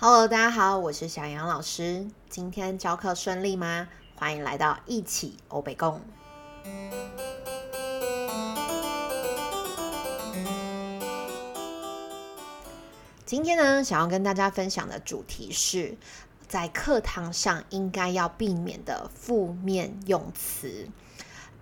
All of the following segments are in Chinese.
Hello，大家好，我是小杨老师。今天教课顺利吗？欢迎来到一起欧北共。今天呢，想要跟大家分享的主题是在课堂上应该要避免的负面用词。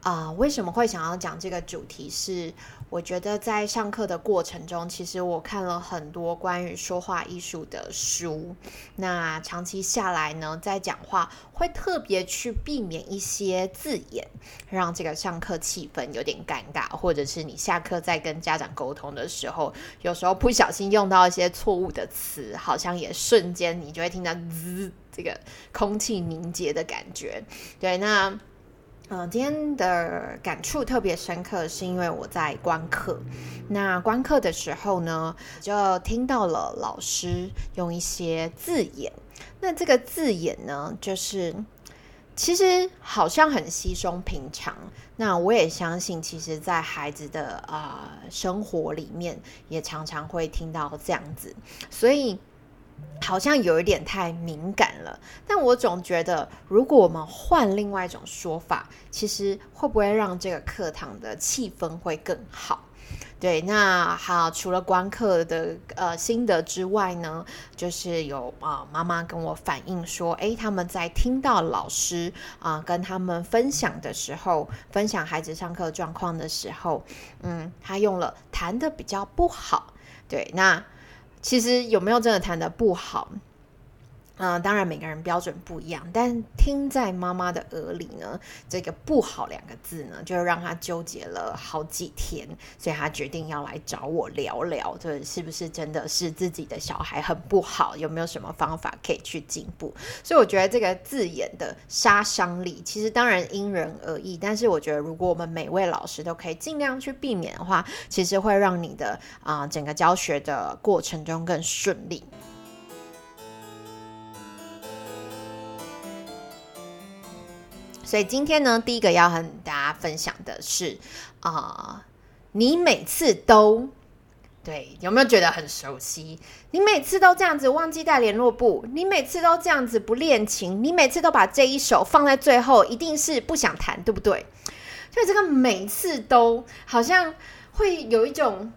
啊，为什么会想要讲这个主题？是我觉得在上课的过程中，其实我看了很多关于说话艺术的书。那长期下来呢，在讲话会特别去避免一些字眼，让这个上课气氛有点尴尬，或者是你下课在跟家长沟通的时候，有时候不小心用到一些错误的词，好像也瞬间你就会听到滋这个空气凝结的感觉。对，那。嗯，今天的感触特别深刻，是因为我在观课。那观课的时候呢，就听到了老师用一些字眼。那这个字眼呢，就是其实好像很稀松平常。那我也相信，其实，在孩子的啊生活里面，也常常会听到这样子。所以。好像有一点太敏感了，但我总觉得，如果我们换另外一种说法，其实会不会让这个课堂的气氛会更好？对，那好，除了观课的呃心得之外呢，就是有啊妈妈跟我反映说，诶，他们在听到老师啊跟他们分享的时候，分享孩子上课状况的时候，嗯，他用了弹的比较不好，对，那。其实有没有真的弹的不好？嗯，当然每个人标准不一样，但听在妈妈的耳里呢，这个“不好”两个字呢，就让他纠结了好几天，所以他决定要来找我聊聊，这是不是真的是自己的小孩很不好？有没有什么方法可以去进步？所以我觉得这个字眼的杀伤力，其实当然因人而异，但是我觉得如果我们每位老师都可以尽量去避免的话，其实会让你的啊整个教学的过程中更顺利。所以今天呢，第一个要和大家分享的是啊，你每次都对有没有觉得很熟悉？你每次都这样子忘记带联络簿，你每次都这样子不练琴，你每次都把这一首放在最后，一定是不想弹，对不对？所以这个每次都好像会有一种。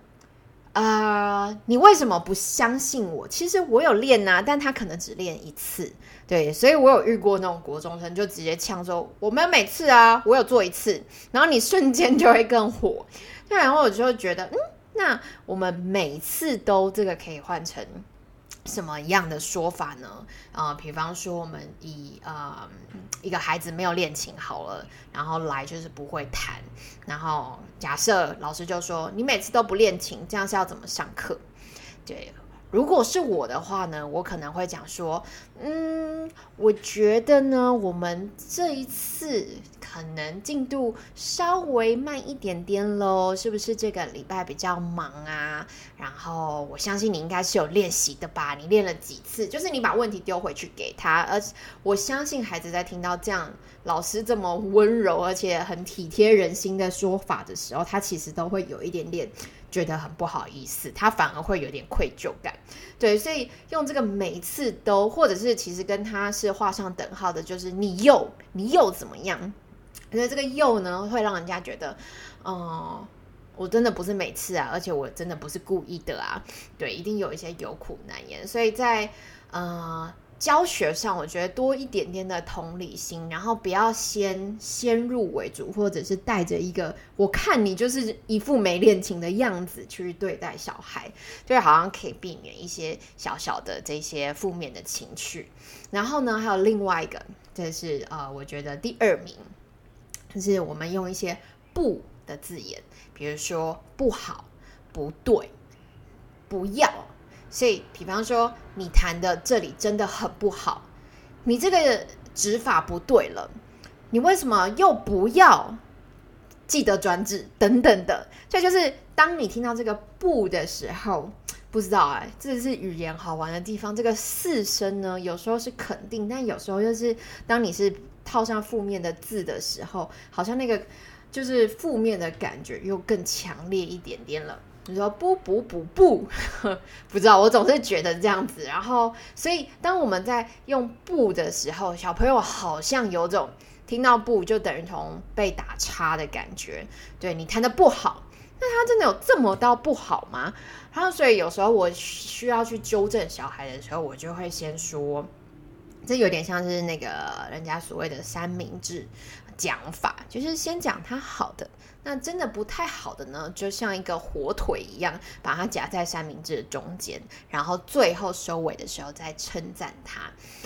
啊，你为什么不相信我？其实我有练呐，但他可能只练一次，对，所以我有遇过那种国中生就直接呛说：“我们每次啊，我有做一次。”然后你瞬间就会更火，对，然后我就会觉得，嗯，那我们每次都这个可以换成。什么样的说法呢？啊，比方说我们以呃一个孩子没有练琴好了，然后来就是不会弹，然后假设老师就说你每次都不练琴，这样是要怎么上课？对。如果是我的话呢，我可能会讲说，嗯，我觉得呢，我们这一次可能进度稍微慢一点点喽，是不是这个礼拜比较忙啊？然后我相信你应该是有练习的吧？你练了几次？就是你把问题丢回去给他，而我相信孩子在听到这样老师这么温柔而且很体贴人心的说法的时候，他其实都会有一点点。觉得很不好意思，他反而会有点愧疚感，对，所以用这个每次都，或者是其实跟他是画上等号的，就是你又你又怎么样？因为这个又呢，会让人家觉得，哦，我真的不是每次啊，而且我真的不是故意的啊，对，一定有一些有苦难言，所以在呃。教学上，我觉得多一点点的同理心，然后不要先先入为主，或者是带着一个我看你就是一副没练琴的样子去对待小孩，就好像可以避免一些小小的这些负面的情绪。然后呢，还有另外一个，这是呃，我觉得第二名，就是我们用一些不的字眼，比如说不好、不对、不要。所以，比方说，你弹的这里真的很不好，你这个指法不对了，你为什么又不要记得转指等等的？所以就是当你听到这个“不”的时候，不知道哎，这是语言好玩的地方。这个四声呢，有时候是肯定，但有时候又是当你是套上负面的字的时候，好像那个就是负面的感觉又更强烈一点点了。你说不不不不，不知道，我总是觉得这样子。然后，所以当我们在用不的时候，小朋友好像有种听到不就等于同被打叉的感觉。对你弹的不好，那他真的有这么到不好吗？然后，所以有时候我需要去纠正小孩的时候，我就会先说，这有点像是那个人家所谓的三明治。讲法，就是先讲他好的。那真的不太好的呢，就像一个火腿一样，把它夹在三明治的中间，然后最后收尾的时候再称赞他。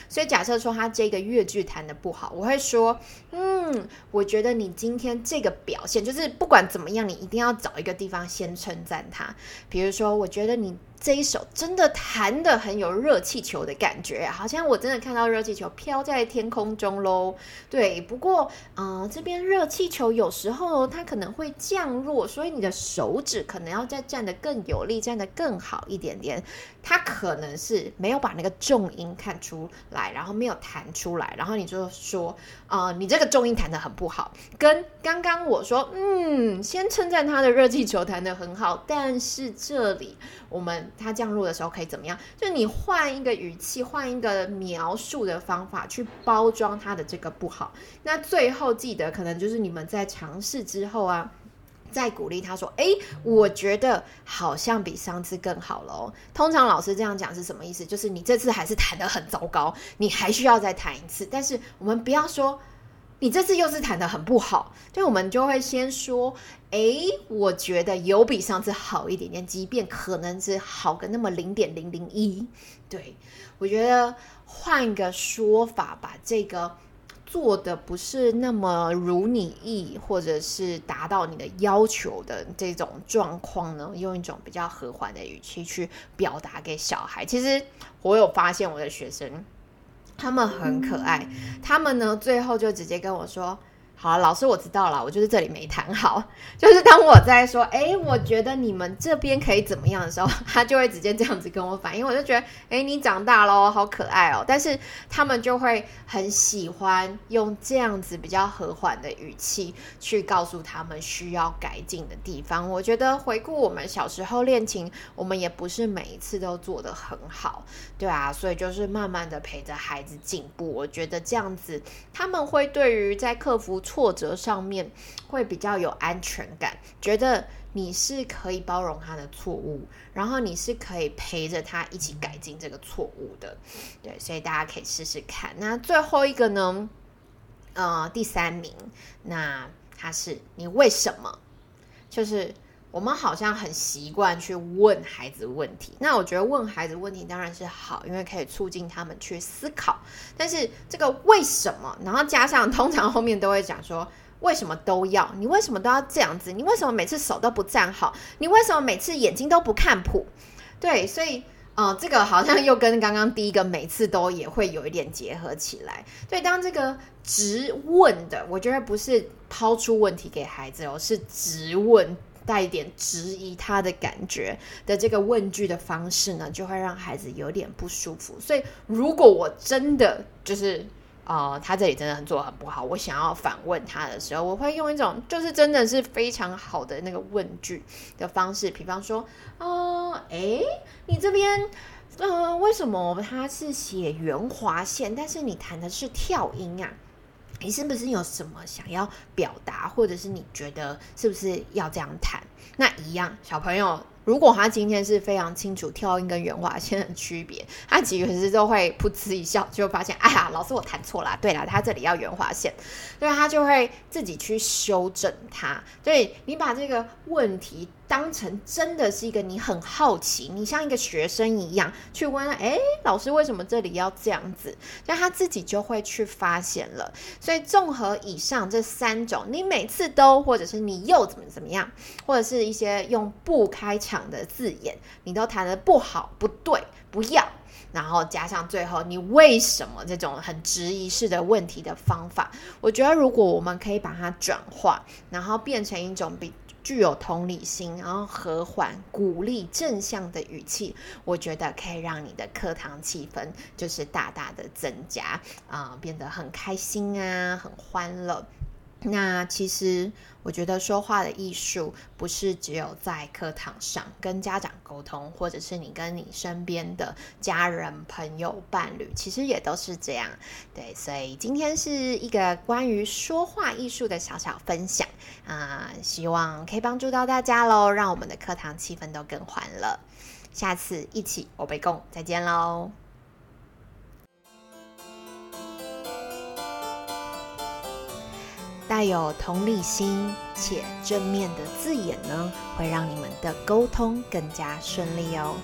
所以假设说他这个乐句弹的不好，我会说，嗯，我觉得你今天这个表现，就是不管怎么样，你一定要找一个地方先称赞他。比如说，我觉得你。这一首真的弹的很有热气球的感觉，好像我真的看到热气球飘在天空中喽。对，不过，啊，这边热气球有时候它可能会降落，所以你的手指可能要再站得更有力，站得更好一点点。它可能是没有把那个重音看出来，然后没有弹出来，然后你就说，啊，你这个重音弹的很不好。跟刚刚我说，嗯，先称赞他的热气球弹的很好，但是这里我们。它降落的时候可以怎么样？就你换一个语气，换一个描述的方法去包装它的这个不好。那最后记得，可能就是你们在尝试之后啊，再鼓励他说：“哎，我觉得好像比上次更好了。”。通常老师这样讲是什么意思？就是你这次还是弹的很糟糕，你还需要再弹一次。但是我们不要说。你这次又是弹的很不好，就我们就会先说，哎，我觉得有比上次好一点点，即便可能是好个那么零点零零一。对我觉得换个说法，把这个做的不是那么如你意，或者是达到你的要求的这种状况呢，用一种比较和缓的语气去表达给小孩。其实我有发现我的学生。他们很可爱，他们呢最后就直接跟我说。好，老师我知道了，我就是这里没弹好。就是当我在说，哎，我觉得你们这边可以怎么样的时候，他就会直接这样子跟我反映。我就觉得，哎，你长大喽，好可爱哦。但是他们就会很喜欢用这样子比较和缓的语气去告诉他们需要改进的地方。我觉得回顾我们小时候练琴，我们也不是每一次都做得很好，对啊，所以就是慢慢的陪着孩子进步。我觉得这样子，他们会对于在克服。挫折上面会比较有安全感，觉得你是可以包容他的错误，然后你是可以陪着他一起改进这个错误的。对，所以大家可以试试看。那最后一个呢？呃，第三名，那他是你为什么？就是。我们好像很习惯去问孩子问题，那我觉得问孩子问题当然是好，因为可以促进他们去思考。但是这个为什么，然后加上通常后面都会讲说，为什么都要？你为什么都要这样子？你为什么每次手都不站好？你为什么每次眼睛都不看谱？对，所以呃，这个好像又跟刚刚第一个每次都也会有一点结合起来。所以当这个直问的，我觉得不是抛出问题给孩子哦，是直问。带一点质疑他的感觉的这个问句的方式呢，就会让孩子有点不舒服。所以，如果我真的就是啊，他这里真的很做的很不好，我想要反问他的时候，我会用一种就是真的是非常好的那个问句的方式，比方说，呃，哎，你这边，呃，为什么他是写圆滑线，但是你弹的是跳音啊？你是不是有什么想要表达，或者是你觉得是不是要这样谈？那一样，小朋友，如果他今天是非常清楚跳音跟圆滑线的区别，他其实都会噗嗤一笑，就发现，哎呀，老师我弹错了。对了，他这里要圆滑线，所以他就会自己去修正它。所以你把这个问题。当成真的是一个你很好奇，你像一个学生一样去问，哎，老师为什么这里要这样子？那他自己就会去发现了。所以综合以上这三种，你每次都或者是你又怎么怎么样，或者是是一些用不开场的字眼，你都谈的不好、不对、不要，然后加上最后你为什么这种很质疑式的问题的方法，我觉得如果我们可以把它转化，然后变成一种比。具有同理心，然后和缓、鼓励、正向的语气，我觉得可以让你的课堂气氛就是大大的增加啊，变得很开心啊，很欢乐。那其实我觉得说话的艺术不是只有在课堂上跟家长沟通，或者是你跟你身边的家人、朋友、伴侣，其实也都是这样。对，所以今天是一个关于说话艺术的小小分享啊，希望可以帮助到大家喽，让我们的课堂气氛都更欢乐。下次一起我被共再见喽。带有同理心且正面的字眼呢，会让你们的沟通更加顺利哦。